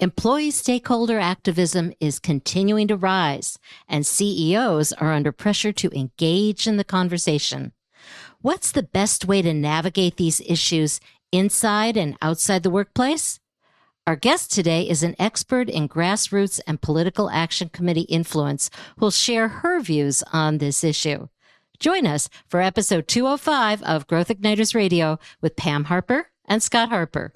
Employee stakeholder activism is continuing to rise, and CEOs are under pressure to engage in the conversation. What's the best way to navigate these issues inside and outside the workplace? Our guest today is an expert in grassroots and political action committee influence who'll share her views on this issue. Join us for episode 205 of Growth Igniters Radio with Pam Harper and Scott Harper.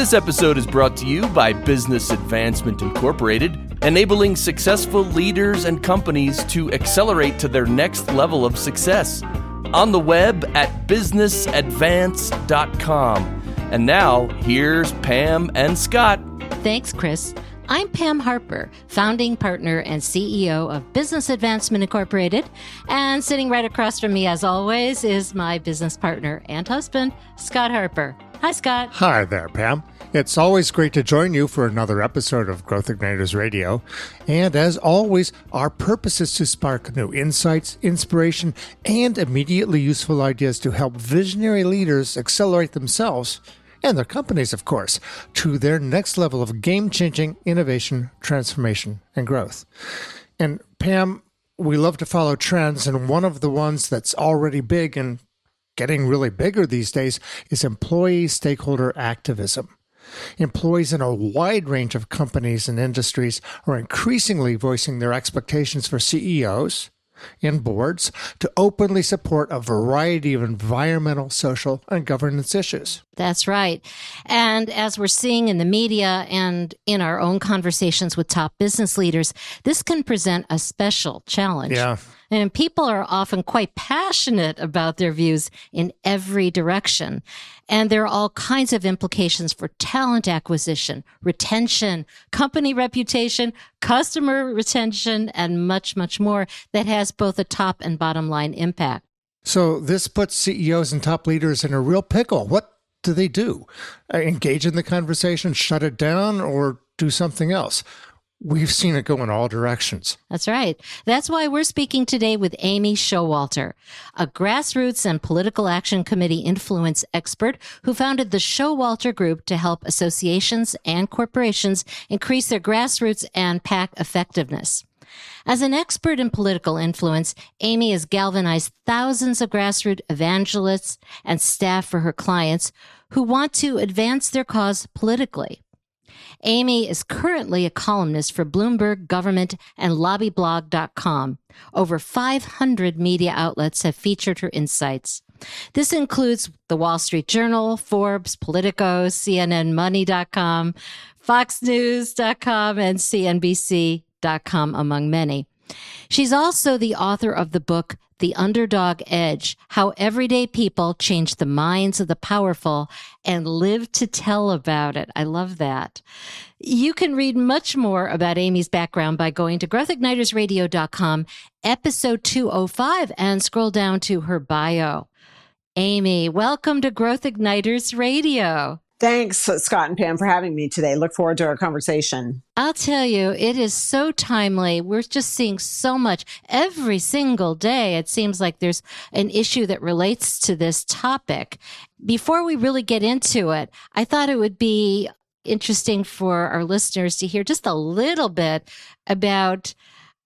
This episode is brought to you by Business Advancement Incorporated, enabling successful leaders and companies to accelerate to their next level of success. On the web at businessadvance.com. And now, here's Pam and Scott. Thanks, Chris. I'm Pam Harper, founding partner and CEO of Business Advancement Incorporated. And sitting right across from me, as always, is my business partner and husband, Scott Harper. Hi, Scott. Hi there, Pam. It's always great to join you for another episode of Growth Igniters Radio. And as always, our purpose is to spark new insights, inspiration, and immediately useful ideas to help visionary leaders accelerate themselves and their companies, of course, to their next level of game changing innovation, transformation, and growth. And Pam, we love to follow trends, and one of the ones that's already big and getting really bigger these days is employee stakeholder activism. Employees in a wide range of companies and industries are increasingly voicing their expectations for CEOs and boards to openly support a variety of environmental, social, and governance issues. That's right. And as we're seeing in the media and in our own conversations with top business leaders, this can present a special challenge. Yeah. And people are often quite passionate about their views in every direction. And there are all kinds of implications for talent acquisition, retention, company reputation, customer retention, and much, much more that has both a top and bottom line impact. So this puts CEOs and top leaders in a real pickle. What do they do? Uh, engage in the conversation, shut it down, or do something else? We've seen it go in all directions. That's right. That's why we're speaking today with Amy Showalter, a grassroots and political action committee influence expert who founded the Showalter Group to help associations and corporations increase their grassroots and PAC effectiveness. As an expert in political influence, Amy has galvanized thousands of grassroots evangelists and staff for her clients who want to advance their cause politically. Amy is currently a columnist for Bloomberg Government and LobbyBlog.com. Over 500 media outlets have featured her insights. This includes the Wall Street Journal, Forbes, Politico, CNNMoney.com, FoxNews.com, and CNBC.com, among many. She's also the author of the book, The Underdog Edge How Everyday People Change the Minds of the Powerful and Live to Tell About It. I love that. You can read much more about Amy's background by going to growthignitersradio.com, episode 205, and scroll down to her bio. Amy, welcome to Growth Igniters Radio. Thanks, Scott and Pam, for having me today. Look forward to our conversation. I'll tell you, it is so timely. We're just seeing so much every single day. It seems like there's an issue that relates to this topic. Before we really get into it, I thought it would be interesting for our listeners to hear just a little bit about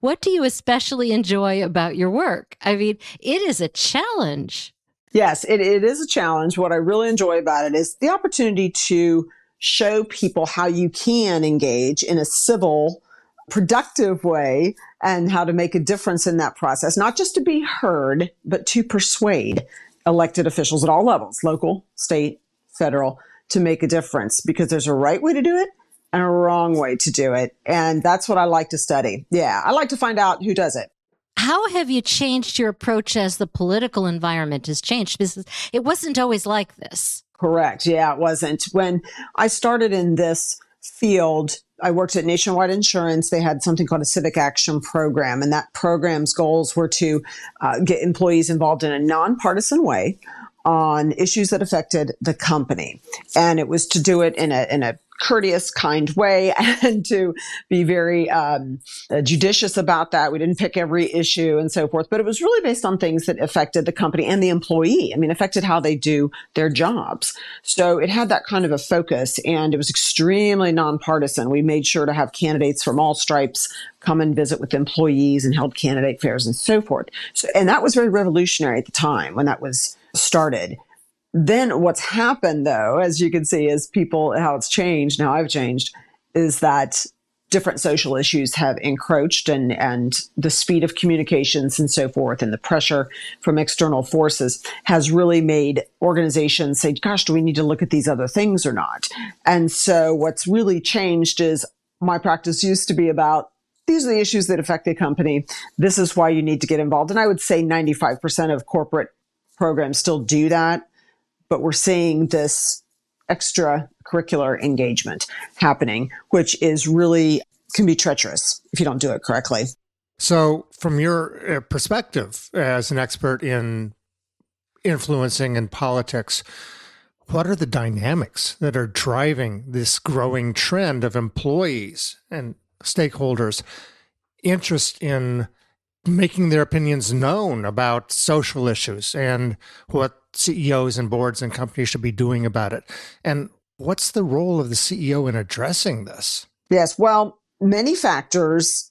what do you especially enjoy about your work? I mean, it is a challenge. Yes, it, it is a challenge. What I really enjoy about it is the opportunity to show people how you can engage in a civil, productive way and how to make a difference in that process, not just to be heard, but to persuade elected officials at all levels, local, state, federal, to make a difference because there's a right way to do it and a wrong way to do it. And that's what I like to study. Yeah, I like to find out who does it. How have you changed your approach as the political environment has changed? Because it wasn't always like this. Correct. Yeah, it wasn't. When I started in this field, I worked at Nationwide Insurance. They had something called a civic action program, and that program's goals were to uh, get employees involved in a nonpartisan way on issues that affected the company. And it was to do it in a, in a courteous, kind way and to be very um, uh, judicious about that. We didn't pick every issue and so forth, but it was really based on things that affected the company and the employee. I mean, affected how they do their jobs. So it had that kind of a focus and it was extremely nonpartisan. We made sure to have candidates from all stripes come and visit with employees and held candidate fairs and so forth. So, and that was very revolutionary at the time when that was started. Then what's happened though, as you can see, is people, how it's changed, now I've changed, is that different social issues have encroached and, and the speed of communications and so forth and the pressure from external forces has really made organizations say, gosh, do we need to look at these other things or not? And so what's really changed is my practice used to be about these are the issues that affect the company. This is why you need to get involved. And I would say 95% of corporate programs still do that but we're seeing this extracurricular engagement happening, which is really can be treacherous if you don't do it correctly. So, from your uh, perspective as an expert in influencing and politics, what are the dynamics that are driving this growing trend of employees and stakeholders' interest in making their opinions known about social issues and what CEOs and boards and companies should be doing about it. And what's the role of the CEO in addressing this? Yes, well, many factors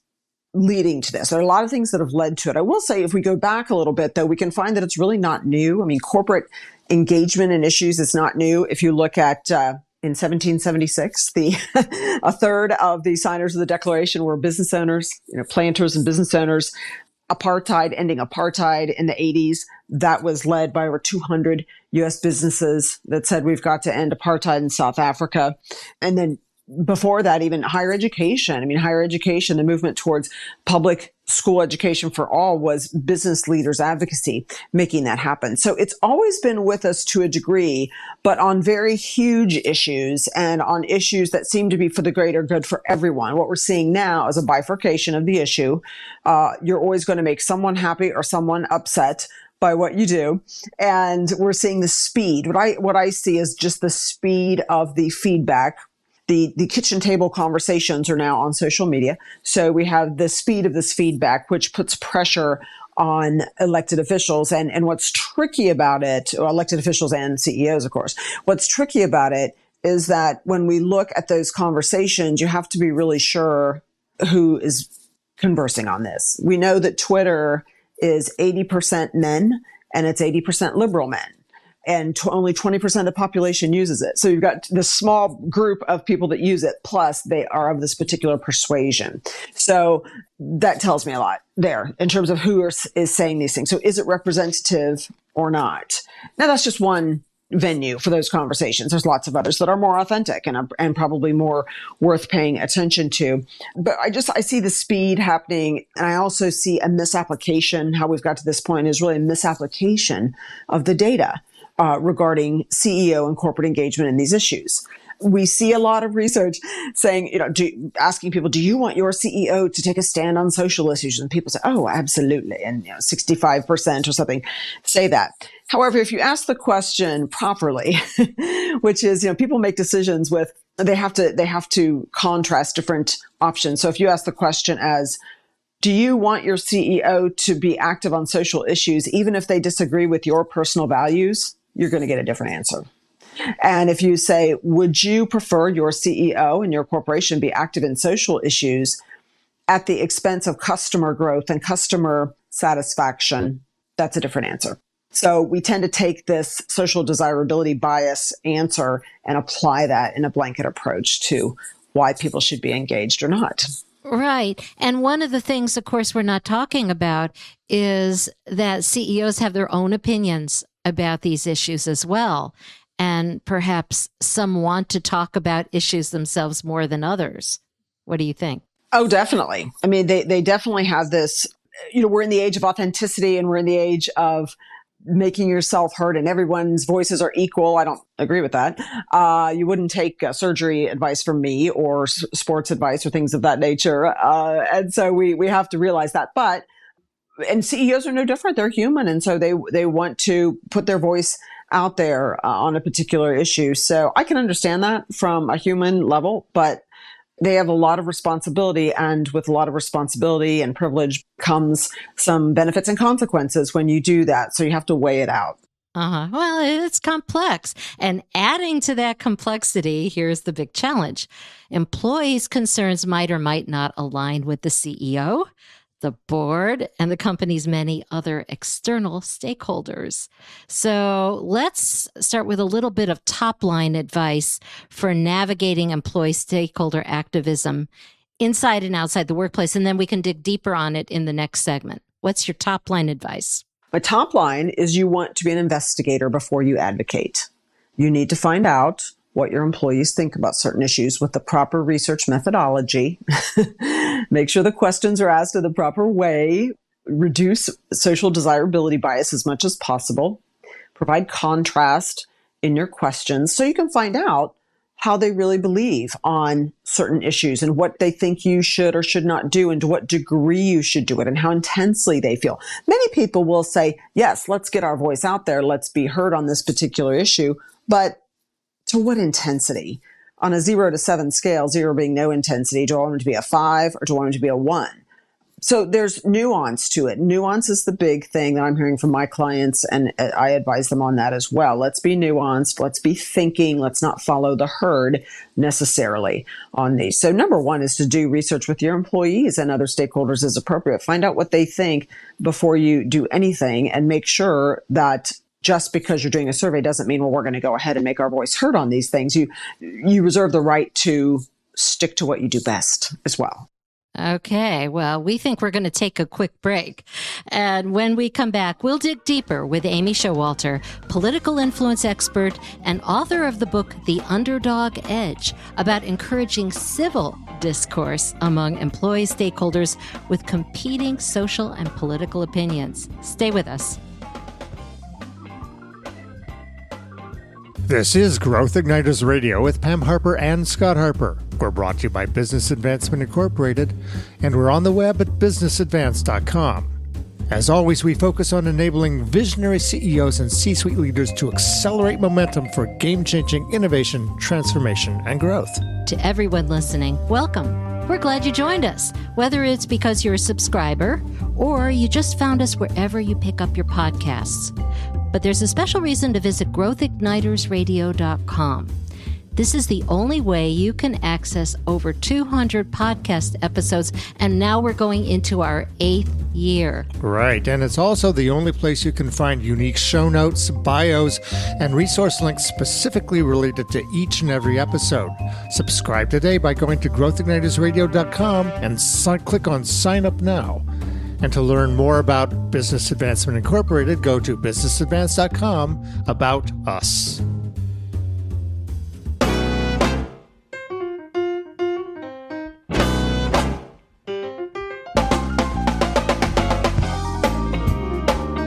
leading to this. There are a lot of things that have led to it. I will say, if we go back a little bit, though, we can find that it's really not new. I mean, corporate engagement and issues is not new. If you look at uh, in 1776, the a third of the signers of the Declaration were business owners, you know, planters and business owners apartheid, ending apartheid in the 80s. That was led by over 200 US businesses that said we've got to end apartheid in South Africa. And then before that, even higher education. I mean, higher education, the movement towards public school education for all was business leaders advocacy making that happen. So it's always been with us to a degree, but on very huge issues and on issues that seem to be for the greater good for everyone. What we're seeing now is a bifurcation of the issue. Uh, you're always going to make someone happy or someone upset by what you do. And we're seeing the speed. What I, what I see is just the speed of the feedback the, the kitchen table conversations are now on social media. So we have the speed of this feedback, which puts pressure on elected officials. And, and what's tricky about it, elected officials and CEOs, of course, what's tricky about it is that when we look at those conversations, you have to be really sure who is conversing on this. We know that Twitter is 80% men and it's 80% liberal men and t- only 20% of the population uses it. So you've got this small group of people that use it, plus they are of this particular persuasion. So that tells me a lot there in terms of who is, is saying these things. So is it representative or not? Now that's just one venue for those conversations. There's lots of others that are more authentic and, and probably more worth paying attention to. But I just, I see the speed happening. And I also see a misapplication. How we've got to this point is really a misapplication of the data uh, regarding CEO and corporate engagement in these issues. We see a lot of research saying, you know, do, asking people, do you want your CEO to take a stand on social issues? And people say, oh, absolutely. And, you know, 65% or something say that. However, if you ask the question properly, which is, you know, people make decisions with, they have to, they have to contrast different options. So if you ask the question as, do you want your CEO to be active on social issues, even if they disagree with your personal values? you're going to get a different answer. And if you say, would you prefer your CEO and your corporation be active in social issues at the expense of customer growth and customer satisfaction? That's a different answer. So we tend to take this social desirability bias answer and apply that in a blanket approach to why people should be engaged or not. Right. And one of the things, of course, we're not talking about is that CEOs have their own opinions about these issues as well. And perhaps some want to talk about issues themselves more than others. What do you think? Oh, definitely. I mean, they, they definitely have this, you know, we're in the age of authenticity and we're in the age of making yourself heard and everyone's voices are equal. I don't agree with that. Uh, you wouldn't take uh, surgery advice from me or s- sports advice or things of that nature. Uh, and so we, we have to realize that. But and CEOs are no different. They're human. And so they, they want to put their voice out there uh, on a particular issue. So I can understand that from a human level, but they have a lot of responsibility and with a lot of responsibility and privilege comes some benefits and consequences when you do that. So you have to weigh it out. Uh-huh. Well, it's complex. And adding to that complexity, here's the big challenge. Employees' concerns might or might not align with the CEO, the board, and the company's many other external stakeholders. So let's start with a little bit of top line advice for navigating employee stakeholder activism inside and outside the workplace. And then we can dig deeper on it in the next segment. What's your top line advice? My top line is you want to be an investigator before you advocate. You need to find out what your employees think about certain issues with the proper research methodology. Make sure the questions are asked in the proper way. Reduce social desirability bias as much as possible. Provide contrast in your questions so you can find out how they really believe on certain issues and what they think you should or should not do and to what degree you should do it and how intensely they feel. Many people will say, yes, let's get our voice out there. Let's be heard on this particular issue. But to what intensity? On a zero to seven scale, zero being no intensity, do I want them to be a five or do I want them to be a one? so there's nuance to it. Nuance is the big thing that I'm hearing from my clients, and uh, I advise them on that as well. Let's be nuanced. Let's be thinking. Let's not follow the herd necessarily on these. So number one is to do research with your employees and other stakeholders as appropriate. Find out what they think before you do anything, and make sure that just because you're doing a survey doesn't mean well we're going to go ahead and make our voice heard on these things. You you reserve the right to stick to what you do best as well. Okay, well, we think we're going to take a quick break. And when we come back, we'll dig deeper with Amy Showalter, political influence expert and author of the book The Underdog Edge, about encouraging civil discourse among employee stakeholders with competing social and political opinions. Stay with us. This is Growth Igniters Radio with Pam Harper and Scott Harper. We're brought to you by Business Advancement Incorporated, and we're on the web at businessadvance.com. As always, we focus on enabling visionary CEOs and C suite leaders to accelerate momentum for game changing innovation, transformation, and growth. To everyone listening, welcome. We're glad you joined us, whether it's because you're a subscriber or you just found us wherever you pick up your podcasts. But there's a special reason to visit growthignitersradio.com. This is the only way you can access over 200 podcast episodes, and now we're going into our eighth year. Right, and it's also the only place you can find unique show notes, bios, and resource links specifically related to each and every episode. Subscribe today by going to growthignitersradio.com and click on Sign Up Now. And to learn more about Business Advancement Incorporated, go to businessadvance.com about us.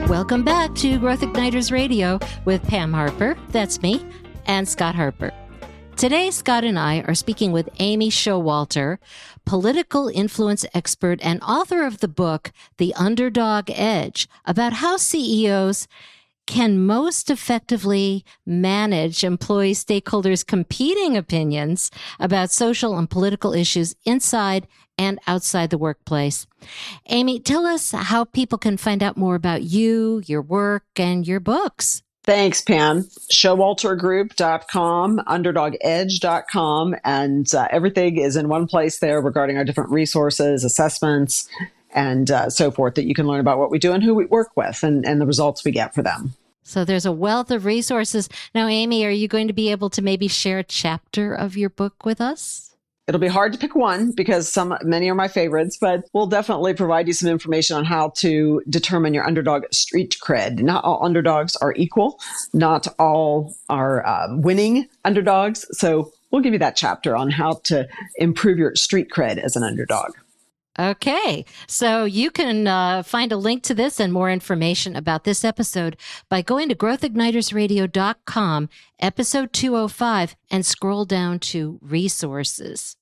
Welcome back to Growth Igniters Radio with Pam Harper, that's me, and Scott Harper. Today, Scott and I are speaking with Amy Showalter, political influence expert and author of the book, The Underdog Edge, about how CEOs can most effectively manage employee stakeholders' competing opinions about social and political issues inside and outside the workplace. Amy, tell us how people can find out more about you, your work, and your books. Thanks, Pam. Showaltergroup.com, underdogedge.com, and uh, everything is in one place there regarding our different resources, assessments, and uh, so forth that you can learn about what we do and who we work with and, and the results we get for them. So there's a wealth of resources. Now, Amy, are you going to be able to maybe share a chapter of your book with us? It'll be hard to pick one because some many are my favorites, but we'll definitely provide you some information on how to determine your underdog street cred. Not all underdogs are equal. Not all are uh, winning underdogs. So we'll give you that chapter on how to improve your street cred as an underdog. Okay. So you can uh, find a link to this and more information about this episode by going to growthignitersradio.com, episode 205, and scroll down to resources.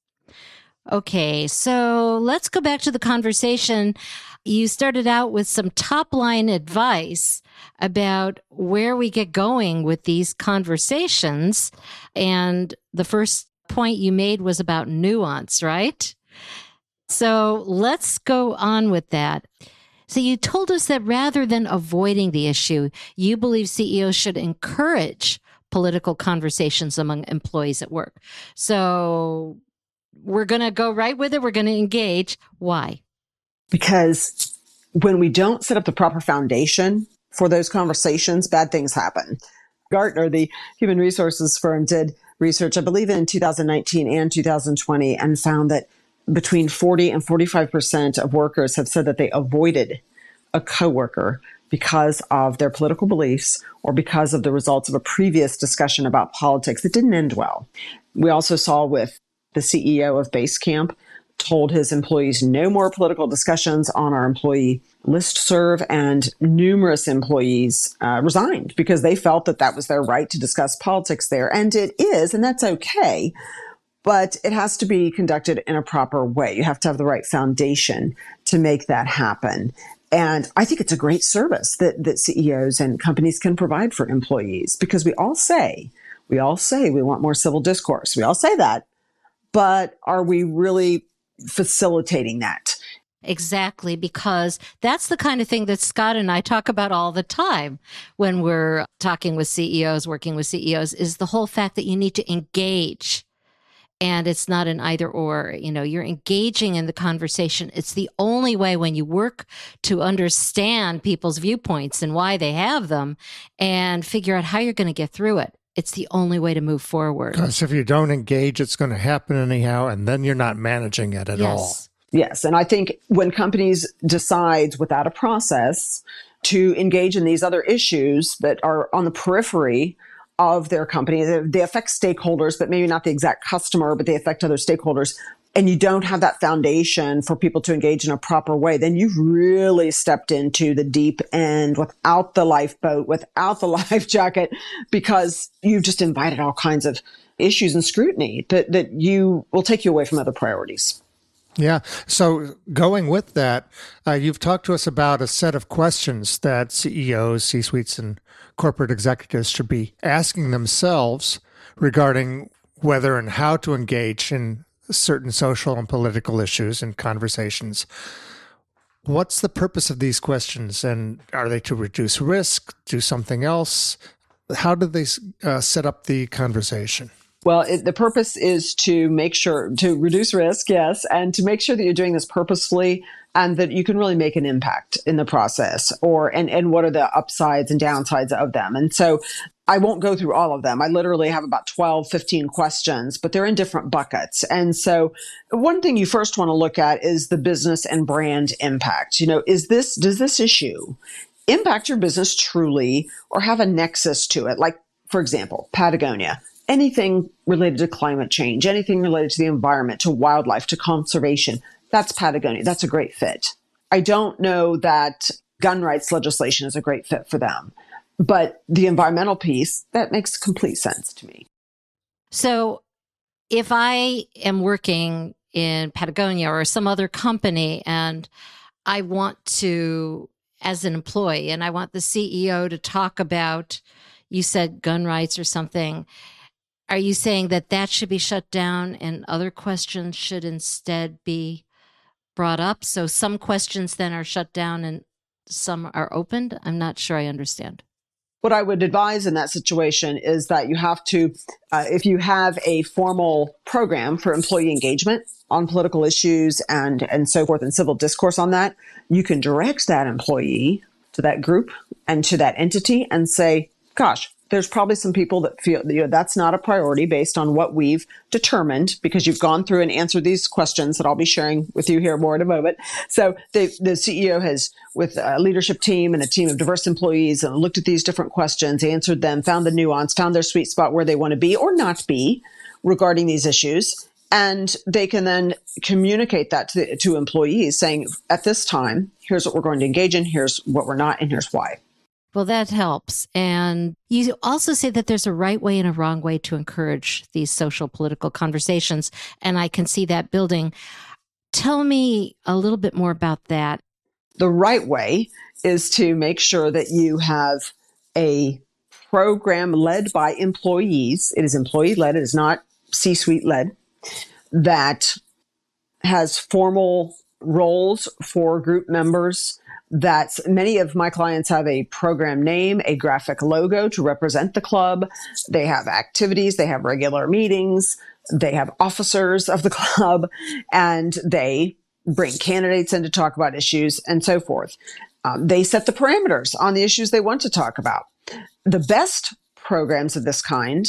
Okay, so let's go back to the conversation. you started out with some top line advice about where we get going with these conversations. And the first point you made was about nuance, right? So let's go on with that. So you told us that rather than avoiding the issue, you believe CEOs should encourage political conversations among employees at work. So we're going to go right with it. We're going to engage. Why? Because when we don't set up the proper foundation for those conversations, bad things happen. Gartner, the human resources firm, did research, I believe in 2019 and 2020, and found that between 40 and 45% of workers have said that they avoided a coworker because of their political beliefs or because of the results of a previous discussion about politics that didn't end well. We also saw with the CEO of Basecamp told his employees no more political discussions on our employee list serve and numerous employees uh, resigned because they felt that that was their right to discuss politics there and it is and that's okay but it has to be conducted in a proper way you have to have the right foundation to make that happen and I think it's a great service that, that CEOs and companies can provide for employees because we all say, we all say we want more civil discourse. We all say that. But are we really facilitating that? Exactly, because that's the kind of thing that Scott and I talk about all the time when we're talking with CEOs, working with CEOs, is the whole fact that you need to engage. And it's not an either or you know you're engaging in the conversation. It's the only way when you work to understand people's viewpoints and why they have them and figure out how you're going to get through it it's the only way to move forward because if you don't engage it's going to happen anyhow and then you're not managing it at yes. all yes and i think when companies decide without a process to engage in these other issues that are on the periphery of their company. They affect stakeholders, but maybe not the exact customer, but they affect other stakeholders. And you don't have that foundation for people to engage in a proper way, then you've really stepped into the deep end without the lifeboat, without the life jacket, because you've just invited all kinds of issues and scrutiny that, that you will take you away from other priorities. Yeah. So going with that, uh, you've talked to us about a set of questions that CEOs, C suites, and corporate executives should be asking themselves regarding whether and how to engage in certain social and political issues and conversations. What's the purpose of these questions? And are they to reduce risk, do something else? How do they uh, set up the conversation? Well, it, the purpose is to make sure to reduce risk, yes, and to make sure that you're doing this purposefully and that you can really make an impact in the process or and and what are the upsides and downsides of them. And so I won't go through all of them. I literally have about 12, 15 questions, but they're in different buckets. And so one thing you first want to look at is the business and brand impact. You know, is this does this issue impact your business truly or have a nexus to it? Like for example, Patagonia anything related to climate change, anything related to the environment, to wildlife, to conservation, that's Patagonia. That's a great fit. I don't know that gun rights legislation is a great fit for them, but the environmental piece, that makes complete sense to me. So if I am working in Patagonia or some other company and I want to, as an employee, and I want the CEO to talk about, you said gun rights or something are you saying that that should be shut down and other questions should instead be brought up? So some questions then are shut down and some are opened? I'm not sure I understand. What I would advise in that situation is that you have to, uh, if you have a formal program for employee engagement on political issues and, and so forth and civil discourse on that, you can direct that employee to that group and to that entity and say, gosh, there's probably some people that feel you know that's not a priority based on what we've determined because you've gone through and answered these questions that I'll be sharing with you here more in a moment. So the CEO has with a leadership team and a team of diverse employees and looked at these different questions, answered them, found the nuance, found their sweet spot where they want to be or not be regarding these issues. And they can then communicate that to, the, to employees saying, at this time, here's what we're going to engage in, here's what we're not, and here's why. Well, that helps. And you also say that there's a right way and a wrong way to encourage these social political conversations. And I can see that building. Tell me a little bit more about that. The right way is to make sure that you have a program led by employees. It is employee led, it is not C suite led, that has formal roles for group members. That many of my clients have a program name, a graphic logo to represent the club. They have activities, they have regular meetings, they have officers of the club, and they bring candidates in to talk about issues and so forth. Um, they set the parameters on the issues they want to talk about. The best programs of this kind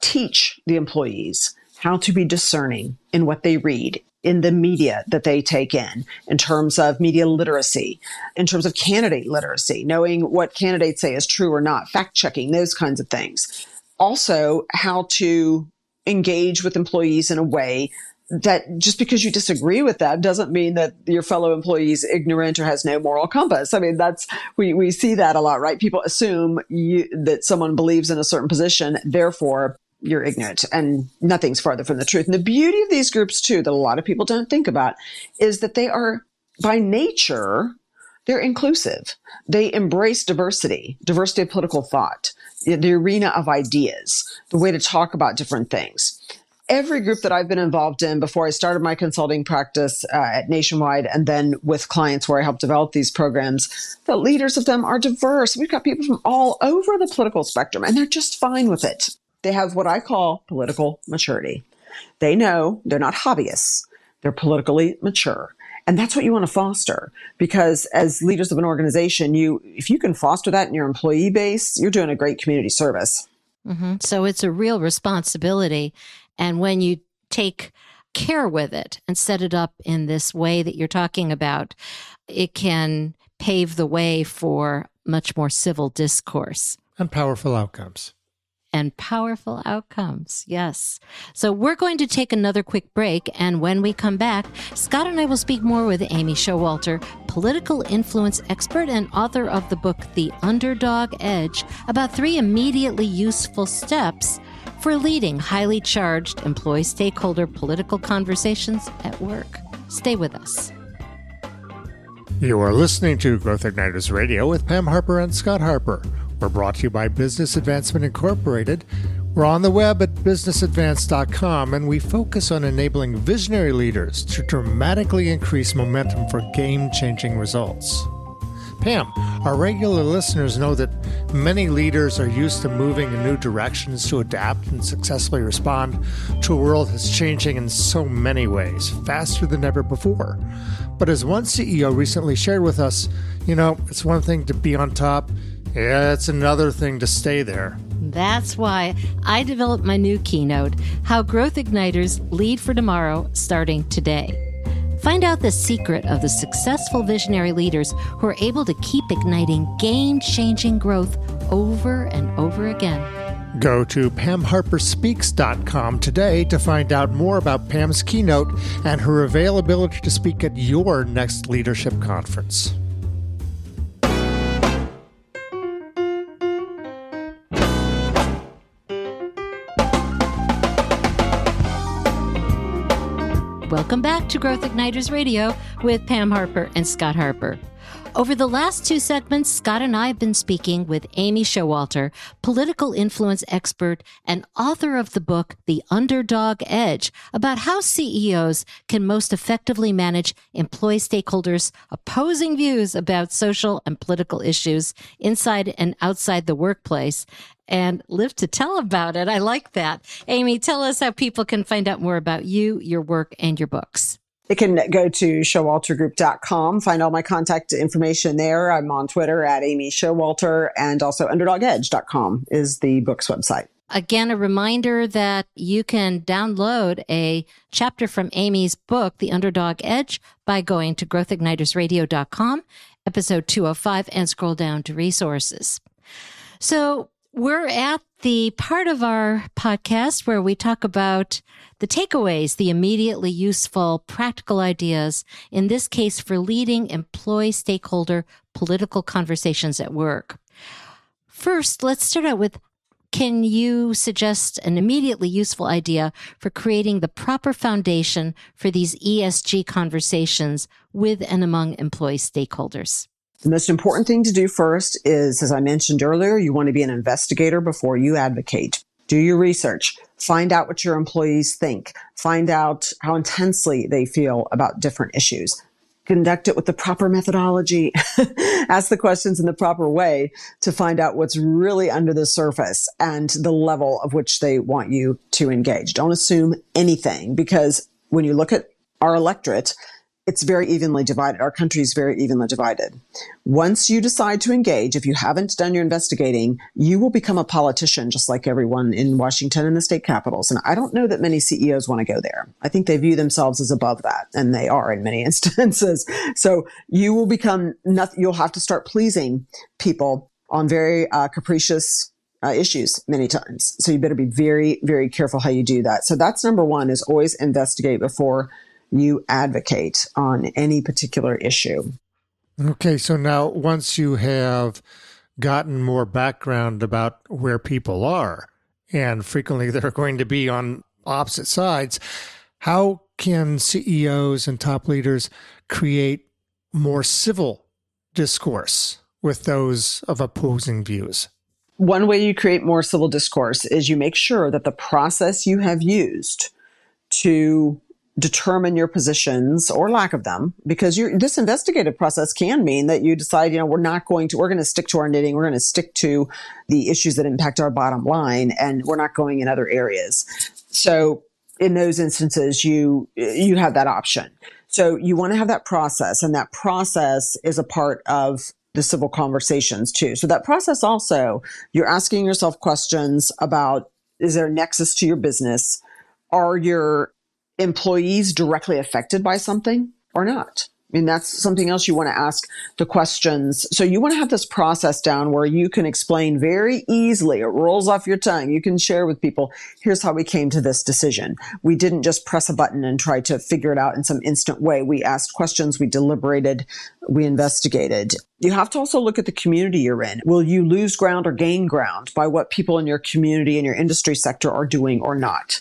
teach the employees how to be discerning in what they read, in the media that they take in, in terms of media literacy, in terms of candidate literacy, knowing what candidates say is true or not, fact checking, those kinds of things. Also, how to engage with employees in a way that just because you disagree with that doesn't mean that your fellow employee is ignorant or has no moral compass. I mean, that's, we, we see that a lot, right? People assume you, that someone believes in a certain position, therefore you're ignorant and nothing's farther from the truth. And the beauty of these groups too, that a lot of people don't think about is that they are by nature, they're inclusive. They embrace diversity, diversity of political thought, the arena of ideas, the way to talk about different things every group that I've been involved in before I started my consulting practice uh, at Nationwide and then with clients where I help develop these programs, the leaders of them are diverse. We've got people from all over the political spectrum and they're just fine with it. They have what I call political maturity. They know they're not hobbyists. They're politically mature. And that's what you want to foster because as leaders of an organization, you, if you can foster that in your employee base, you're doing a great community service. Mm-hmm. So it's a real responsibility. And when you take care with it and set it up in this way that you're talking about, it can pave the way for much more civil discourse and powerful outcomes and powerful outcomes. Yes. So we're going to take another quick break. And when we come back, Scott and I will speak more with Amy Showalter, political influence expert and author of the book, The Underdog Edge, about three immediately useful steps for leading highly charged employee stakeholder political conversations at work. Stay with us. You are listening to Growth Igniters Radio with Pam Harper and Scott Harper. We're brought to you by Business Advancement Incorporated. We're on the web at businessadvance.com and we focus on enabling visionary leaders to dramatically increase momentum for game changing results. Pam, our regular listeners know that many leaders are used to moving in new directions to adapt and successfully respond to a world that's changing in so many ways, faster than ever before. But as one CEO recently shared with us, you know, it's one thing to be on top, yeah, it's another thing to stay there. That's why I developed my new keynote How Growth Igniters Lead for Tomorrow, starting today. Find out the secret of the successful visionary leaders who are able to keep igniting game changing growth over and over again. Go to PamHarperSpeaks.com today to find out more about Pam's keynote and her availability to speak at your next leadership conference. Welcome back to Growth Igniters Radio with Pam Harper and Scott Harper. Over the last two segments, Scott and I have been speaking with Amy Showalter, political influence expert and author of the book, The Underdog Edge, about how CEOs can most effectively manage employee stakeholders' opposing views about social and political issues inside and outside the workplace and live to tell about it. I like that. Amy, tell us how people can find out more about you, your work, and your books. They can go to showaltergroup.com, find all my contact information there. I'm on Twitter at Amy Showalter and also underdogedge.com is the book's website. Again, a reminder that you can download a chapter from Amy's book, The Underdog Edge, by going to growthignitersradio.com, episode 205, and scroll down to resources. So we're at the part of our podcast where we talk about the takeaways, the immediately useful, practical ideas, in this case for leading employee stakeholder political conversations at work. First, let's start out with can you suggest an immediately useful idea for creating the proper foundation for these ESG conversations with and among employee stakeholders? The most important thing to do first is, as I mentioned earlier, you want to be an investigator before you advocate. Do your research. Find out what your employees think. Find out how intensely they feel about different issues conduct it with the proper methodology, ask the questions in the proper way to find out what's really under the surface and the level of which they want you to engage. Don't assume anything because when you look at our electorate, it's very evenly divided. Our country is very evenly divided. Once you decide to engage, if you haven't done your investigating, you will become a politician just like everyone in Washington and the state capitals. And I don't know that many CEOs want to go there. I think they view themselves as above that, and they are in many instances. So you will become nothing, you'll have to start pleasing people on very uh, capricious uh, issues many times. So you better be very, very careful how you do that. So that's number one is always investigate before you advocate on any particular issue. Okay, so now once you have gotten more background about where people are, and frequently they're going to be on opposite sides, how can CEOs and top leaders create more civil discourse with those of opposing views? One way you create more civil discourse is you make sure that the process you have used to determine your positions or lack of them because this investigative process can mean that you decide you know we're not going to we're going to stick to our knitting we're going to stick to the issues that impact our bottom line and we're not going in other areas. So in those instances you you have that option. So you want to have that process and that process is a part of the civil conversations too. So that process also you're asking yourself questions about is there a nexus to your business? Are your employees directly affected by something or not? I mean, that's something else you want to ask the questions. So you want to have this process down where you can explain very easily. It rolls off your tongue. You can share with people, here's how we came to this decision. We didn't just press a button and try to figure it out in some instant way. We asked questions, we deliberated, we investigated. You have to also look at the community you're in. Will you lose ground or gain ground by what people in your community and your industry sector are doing or not?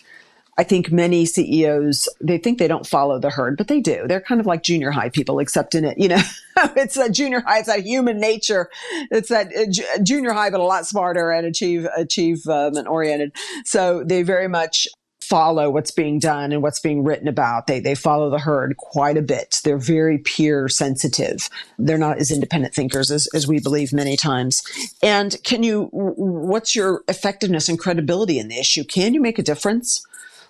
I think many CEOs, they think they don't follow the herd, but they do. They're kind of like junior high people, except in it, you know, it's a junior high, it's that human nature. It's that uh, junior high, but a lot smarter and achieve, achievement oriented. So they very much follow what's being done and what's being written about. They, they follow the herd quite a bit. They're very peer sensitive. They're not as independent thinkers as, as we believe many times. And can you, what's your effectiveness and credibility in the issue? Can you make a difference?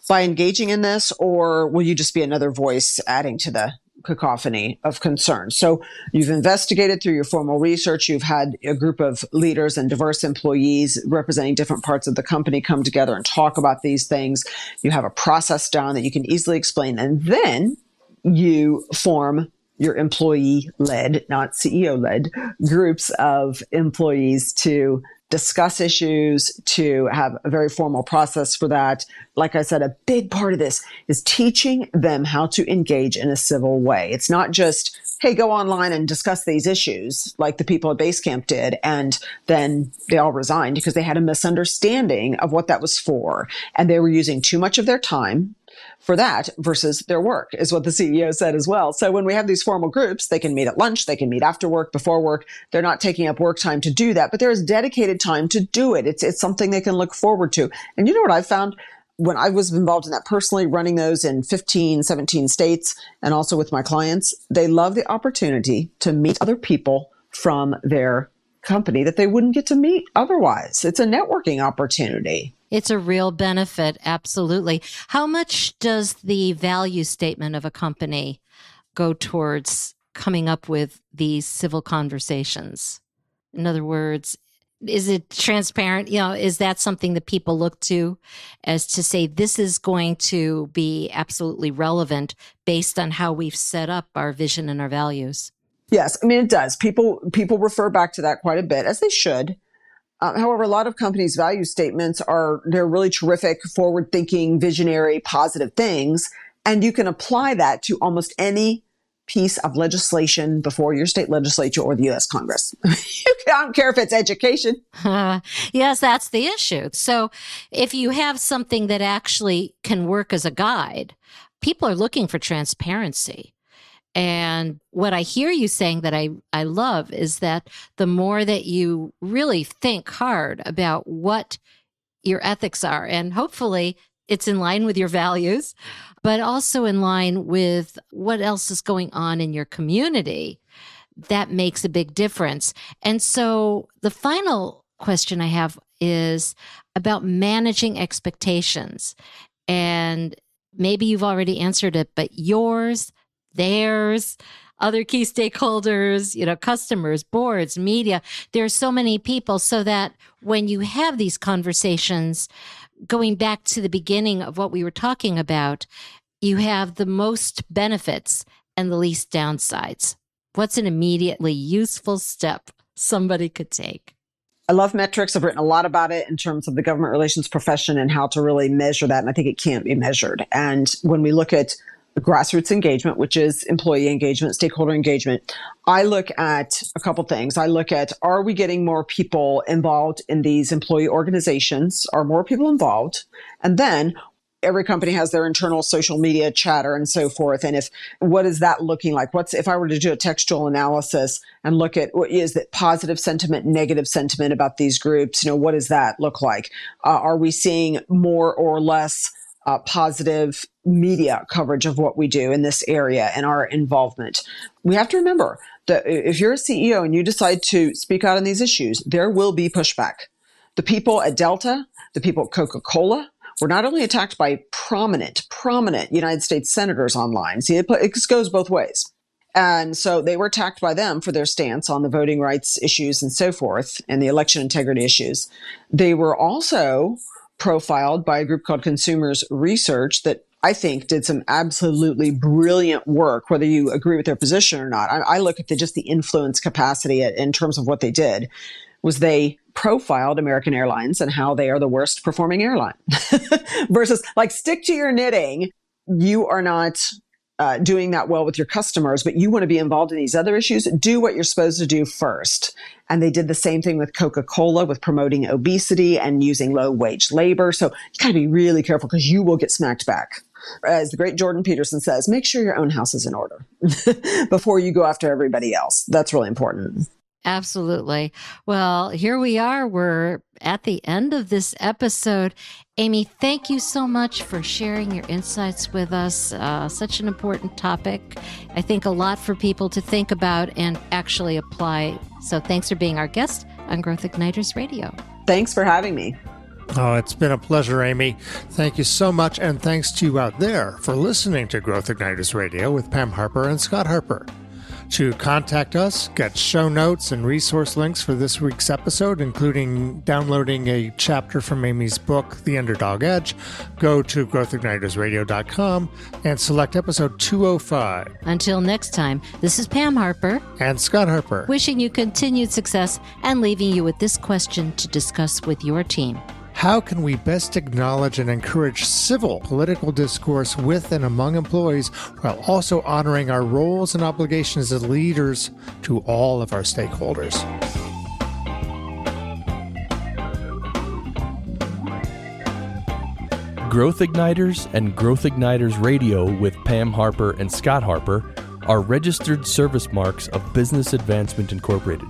By engaging in this, or will you just be another voice adding to the cacophony of concerns? So you've investigated through your formal research. You've had a group of leaders and diverse employees representing different parts of the company come together and talk about these things. You have a process down that you can easily explain. And then you form your employee led, not CEO led groups of employees to discuss issues, to have a very formal process for that. Like I said, a big part of this is teaching them how to engage in a civil way. It's not just, hey, go online and discuss these issues like the people at Basecamp did. And then they all resigned because they had a misunderstanding of what that was for. And they were using too much of their time for that versus their work is what the CEO said as well. So when we have these formal groups, they can meet at lunch, they can meet after work, before work. They're not taking up work time to do that, but there is dedicated time to do it. It's, it's something they can look forward to. And you know what I found? When I was involved in that personally, running those in 15, 17 states, and also with my clients, they love the opportunity to meet other people from their company that they wouldn't get to meet otherwise. It's a networking opportunity. It's a real benefit. Absolutely. How much does the value statement of a company go towards coming up with these civil conversations? In other words, is it transparent? You know, is that something that people look to as to say this is going to be absolutely relevant based on how we've set up our vision and our values? Yes, I mean it does. People people refer back to that quite a bit as they should. Um, however, a lot of companies' value statements are, they're really terrific, forward thinking, visionary, positive things. And you can apply that to almost any piece of legislation before your state legislature or the U.S. Congress. I don't care if it's education. Uh, yes, that's the issue. So if you have something that actually can work as a guide, people are looking for transparency. And what I hear you saying that I, I love is that the more that you really think hard about what your ethics are, and hopefully it's in line with your values, but also in line with what else is going on in your community. That makes a big difference. And so the final question I have is about managing expectations. And maybe you've already answered it, but yours, theirs, other key stakeholders, you know, customers, boards, media. There are so many people so that when you have these conversations, going back to the beginning of what we were talking about, you have the most benefits and the least downsides. What's an immediately useful step somebody could take? I love metrics. I've written a lot about it in terms of the government relations profession and how to really measure that. And I think it can't be measured. And when we look at grassroots engagement, which is employee engagement, stakeholder engagement, I look at a couple things. I look at are we getting more people involved in these employee organizations? Are more people involved? And then every company has their internal social media chatter and so forth. And if what is that looking like? What's if I were to do a textual analysis and look at what is it positive sentiment, negative sentiment about these groups? You know, what does that look like? Uh, are we seeing more or less? Uh, positive media coverage of what we do in this area and our involvement. We have to remember that if you're a CEO and you decide to speak out on these issues, there will be pushback. The people at Delta, the people at Coca Cola, were not only attacked by prominent, prominent United States senators online. See, it, it goes both ways. And so they were attacked by them for their stance on the voting rights issues and so forth and the election integrity issues. They were also profiled by a group called Consumers Research that I think did some absolutely brilliant work, whether you agree with their position or not. I, I look at the, just the influence capacity in terms of what they did was they profiled American Airlines and how they are the worst performing airline versus like stick to your knitting. You are not uh, doing that well with your customers, but you want to be involved in these other issues. Do what you're supposed to do first. And they did the same thing with Coca Cola with promoting obesity and using low wage labor. So you got to be really careful because you will get smacked back. As the great Jordan Peterson says, make sure your own house is in order before you go after everybody else. That's really important. Absolutely. Well, here we are. We're at the end of this episode. Amy, thank you so much for sharing your insights with us. Uh, such an important topic. I think a lot for people to think about and actually apply. So thanks for being our guest on Growth Igniters Radio. Thanks for having me. Oh, it's been a pleasure, Amy. Thank you so much. And thanks to you out there for listening to Growth Igniters Radio with Pam Harper and Scott Harper. To contact us, get show notes and resource links for this week's episode, including downloading a chapter from Amy's book, The Underdog Edge, go to growthignitersradio.com and select episode 205. Until next time, this is Pam Harper and Scott Harper, wishing you continued success and leaving you with this question to discuss with your team. How can we best acknowledge and encourage civil political discourse with and among employees while also honoring our roles and obligations as leaders to all of our stakeholders? Growth Igniters and Growth Igniters Radio with Pam Harper and Scott Harper are registered service marks of Business Advancement Incorporated.